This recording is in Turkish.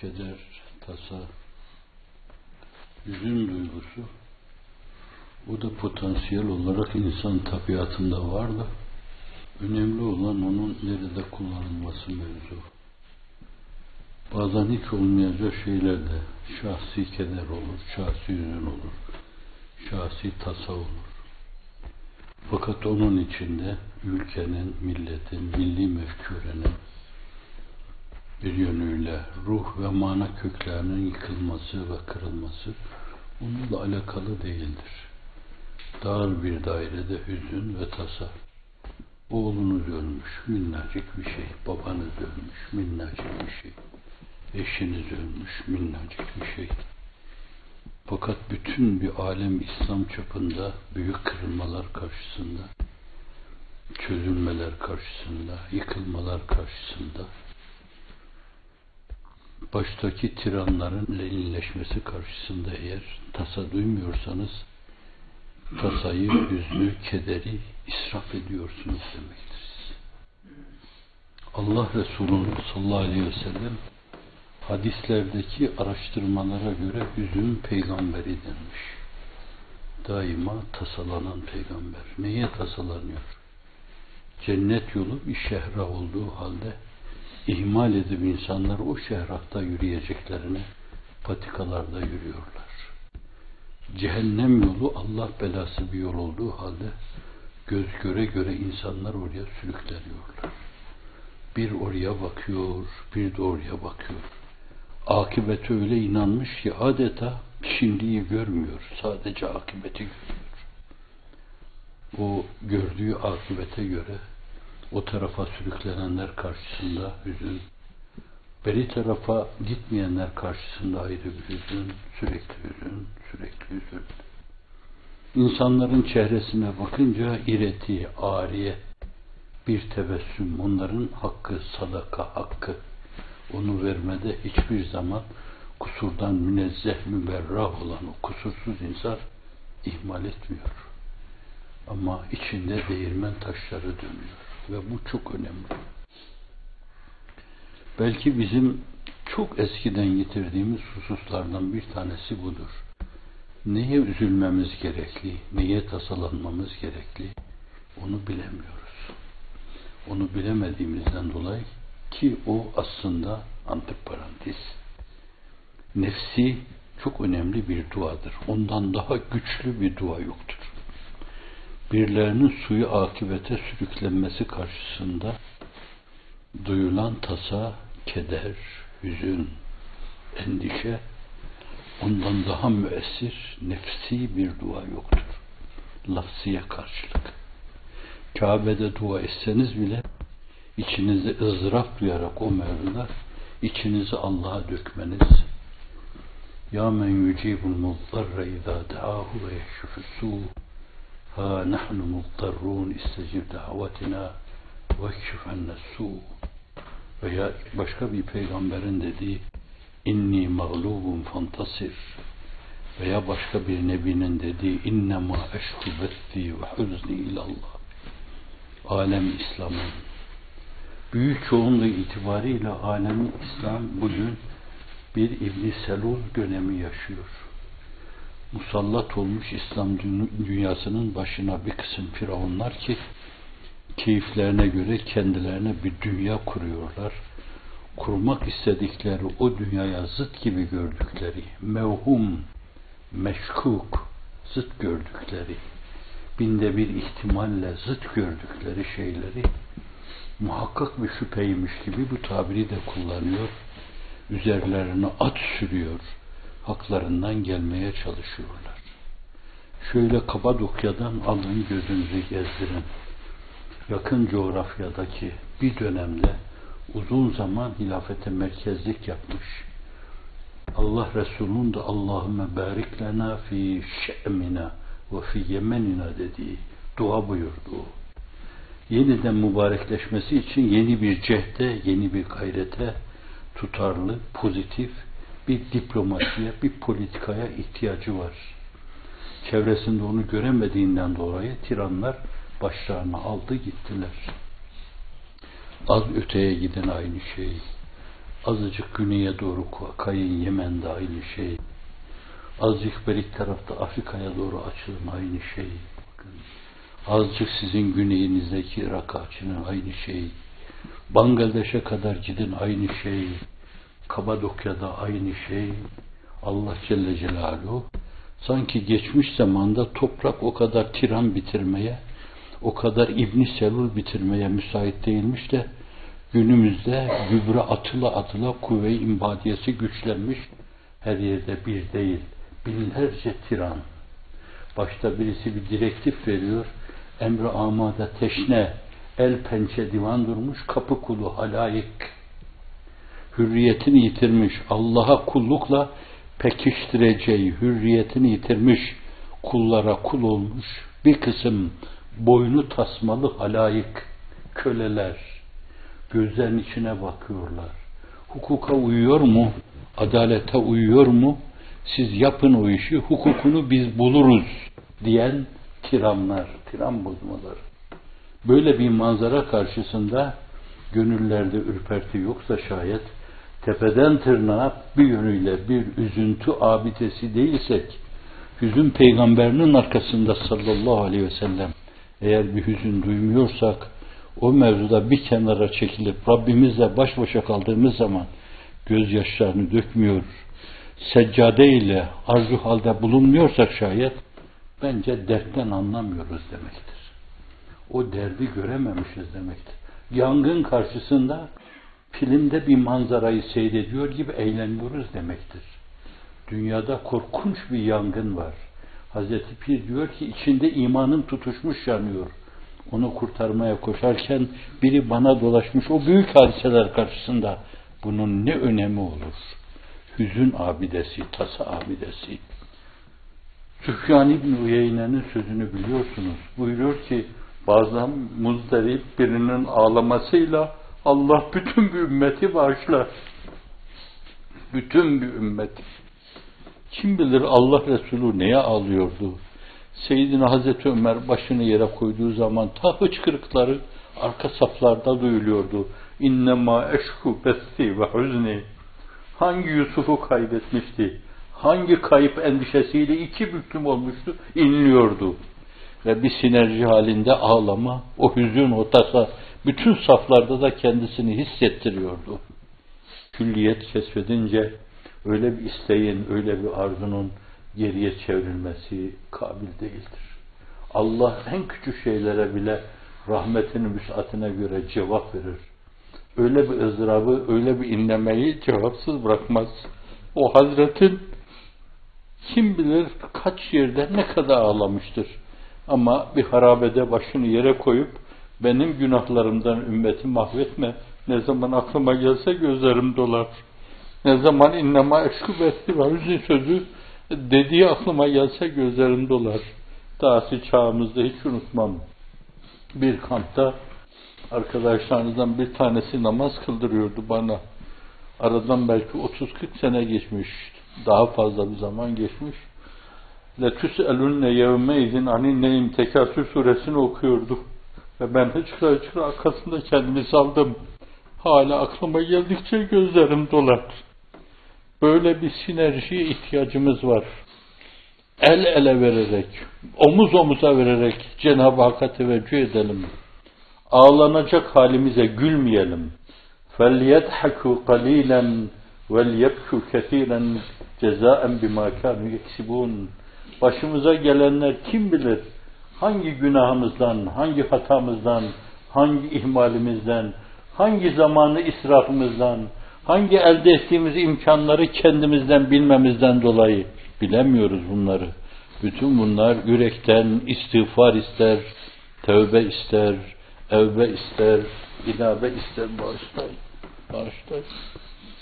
keder, tasa, hüzün duygusu o da potansiyel olarak insan tabiatında var da önemli olan onun nerede kullanılması mevzu. Bazen hiç olmayacak şeyler de şahsi keder olur, şahsi hüzün olur, şahsi tasa olur. Fakat onun içinde ülkenin, milletin, milli mefkurenin, bir yönüyle ruh ve mana köklerinin yıkılması ve kırılması onunla alakalı değildir. Dar bir dairede hüzün ve tasa. Oğlunuz ölmüş, minnacık bir şey. Babanız ölmüş, minnacık bir şey. Eşiniz ölmüş, minnacık bir şey. Fakat bütün bir alem İslam çapında büyük kırılmalar karşısında, çözülmeler karşısında, yıkılmalar karşısında baştaki tiranların lehinleşmesi karşısında eğer tasa duymuyorsanız tasayı, hüznü, kederi israf ediyorsunuz demektir. Allah Resulü sallallahu aleyhi ve sellem hadislerdeki araştırmalara göre hüzün peygamberi denmiş. Daima tasalanan peygamber. Neye tasalanıyor? Cennet yolu bir şehra olduğu halde ihmal edip insanlar o şehrahta yürüyeceklerini patikalarda yürüyorlar. Cehennem yolu Allah belası bir yol olduğu halde göz göre göre insanlar oraya sürükleniyorlar. Bir oraya bakıyor, bir de oraya bakıyor. Akibete öyle inanmış ki adeta şimdiyi görmüyor, sadece akibeti görüyor. O gördüğü akibete göre o tarafa sürüklenenler karşısında hüzün, beri tarafa gitmeyenler karşısında ayrı bir hüzün, sürekli hüzün, sürekli hüzün. İnsanların çehresine bakınca ireti, ariye, bir tebessüm, onların hakkı, sadaka hakkı, onu vermede hiçbir zaman kusurdan münezzeh, müberrah olan o kusursuz insan ihmal etmiyor. Ama içinde değirmen taşları dönüyor. Ve bu çok önemli. Belki bizim çok eskiden getirdiğimiz hususlardan bir tanesi budur. Neye üzülmemiz gerekli, neye tasalanmamız gerekli onu bilemiyoruz. Onu bilemediğimizden dolayı ki o aslında antiparantez. Nefsi çok önemli bir duadır. Ondan daha güçlü bir dua yoktur birilerinin suyu akibete sürüklenmesi karşısında duyulan tasa, keder, hüzün, endişe ondan daha müessir, nefsi bir dua yoktur. Lafziye karşılık. Kabe'de dua etseniz bile içinizde ızdırap duyarak o mevzuda içinizi Allah'a dökmeniz Ya men yucibul muzdarra izâ da'ahu ve yeşşüfü Ha nahnu muttarrun istecib davetina ve kşif su. Veya başka bir peygamberin dediği inni mağlubun fantasir. Veya başka bir nebinin dediği innema eşku bethi ve huzni ilallah. Alem İslam'ın. Büyük çoğunluğu itibariyle alemi İslam bugün bir İbn Selul dönemi yaşıyor musallat olmuş İslam dünyasının başına bir kısım firavunlar ki keyiflerine göre kendilerine bir dünya kuruyorlar. Kurmak istedikleri o dünyaya zıt gibi gördükleri, mevhum, meşkuk, zıt gördükleri, binde bir ihtimalle zıt gördükleri şeyleri muhakkak bir şüpheymiş gibi bu tabiri de kullanıyor. Üzerlerine at sürüyor haklarından gelmeye çalışıyorlar. Şöyle Kapadokya'dan alın gözünüzü gezdirin. Yakın coğrafyadaki bir dönemde uzun zaman hilafete merkezlik yapmış. Allah Resulü'nün de Allahümme barik fi şe'mina ve fi yemenina dediği dua buyurdu. Yeniden mübarekleşmesi için yeni bir cehde, yeni bir gayrete, tutarlı, pozitif, bir diplomasiye, bir politikaya ihtiyacı var. Çevresinde onu göremediğinden dolayı tiranlar başlarına aldı gittiler. Az öteye giden aynı şey. Azıcık güneye doğru kayın Yemen'de aynı şey. Azıcık berik tarafta Afrika'ya doğru açılın aynı şey. Bakın. Azıcık sizin güneyinizdeki Irak'a açılın aynı şey. Bangladeş'e kadar gidin aynı şey. Kabadokya'da aynı şey. Allah Celle Celaluhu sanki geçmiş zamanda toprak o kadar tiran bitirmeye, o kadar İbn Selul bitirmeye müsait değilmiş de günümüzde gübre atıla atıla kuvve-i imbadiyesi güçlenmiş. Her yerde bir değil, binlerce tiran. Başta birisi bir direktif veriyor. Emri amada teşne, el pençe divan durmuş, kapı kulu halayık. Hürriyetini yitirmiş, Allah'a kullukla pekiştireceği hürriyetini yitirmiş, kullara kul olmuş, bir kısım boynu tasmalı halayık, köleler, gözlerin içine bakıyorlar. Hukuka uyuyor mu? Adalete uyuyor mu? Siz yapın o işi, hukukunu biz buluruz diyen tiranlar, tiran bozmaları. Böyle bir manzara karşısında gönüllerde ürperti yoksa şayet tepeden tırnağa bir yönüyle bir üzüntü abidesi değilsek, hüzün peygamberinin arkasında sallallahu aleyhi ve sellem eğer bir hüzün duymuyorsak, o mevzuda bir kenara çekilip Rabbimizle baş başa kaldığımız zaman gözyaşlarını dökmüyor, seccade ile arzu halde bulunmuyorsak şayet, bence dertten anlamıyoruz demektir. O derdi görememişiz demektir. Yangın karşısında filmde bir manzarayı seyrediyor gibi eğleniyoruz demektir. Dünyada korkunç bir yangın var. Hazreti Pir diyor ki içinde imanın tutuşmuş yanıyor. Onu kurtarmaya koşarken biri bana dolaşmış o büyük hadiseler karşısında bunun ne önemi olur? Hüzün abidesi, tasa abidesi. Süfyan İbni Uyeyne'nin sözünü biliyorsunuz. Buyuruyor ki bazen muzdarip birinin ağlamasıyla Allah bütün bir ümmeti bağışlar. Bütün bir ümmet. Kim bilir Allah Resulü neye ağlıyordu? Seyyidina Hazreti Ömer başını yere koyduğu zaman ta hıçkırıkları arka saflarda duyuluyordu. İnnemâ eşku besti ve hüzni. Hangi Yusuf'u kaybetmişti? Hangi kayıp endişesiyle iki büklüm olmuştu? İnliyordu. Ve bir sinerji halinde ağlama, o hüzün, o tasa, bütün saflarda da kendisini hissettiriyordu. Külliyet keşfedince öyle bir isteğin, öyle bir arzunun geriye çevrilmesi kabil değildir. Allah en küçük şeylere bile rahmetinin müsaatine göre cevap verir. Öyle bir ızdırabı, öyle bir inlemeyi cevapsız bırakmaz. O Hazretin kim bilir kaç yerde ne kadar ağlamıştır. Ama bir harabede başını yere koyup benim günahlarımdan ümmeti mahvetme. Ne zaman aklıma gelse gözlerim dolar. Ne zaman innema eşku betti ve hüzün sözü dediği aklıma gelse gözlerim dolar. Dahası çağımızda hiç unutmam. Bir kampta arkadaşlarınızdan bir tanesi namaz kıldırıyordu bana. Aradan belki 30-40 sene geçmiş. Daha fazla bir zaman geçmiş. Letüs elünne yevme izin anin neyim tekasür suresini okuyordu. Ve ben hıçkıra hıçkıra arkasında kendimi saldım. Hala aklıma geldikçe gözlerim dolar. Böyle bir sinerjiye ihtiyacımız var. El ele vererek, omuz omuza vererek Cenab-ı Hakk'a teveccüh edelim. Ağlanacak halimize gülmeyelim. فَلْيَضْحَكُوا قَلِيلًا وَلْيَبْكُوا كَثِيرًا cezaen bima kanu yeksibun. Başımıza gelenler kim bilir? Hangi günahımızdan, hangi hatamızdan, hangi ihmalimizden, hangi zamanı israfımızdan, hangi elde ettiğimiz imkanları kendimizden bilmemizden dolayı bilemiyoruz bunları. Bütün bunlar yürekten istiğfar ister, tövbe ister, evbe ister, inabe ister, bağışlar, bağışlar.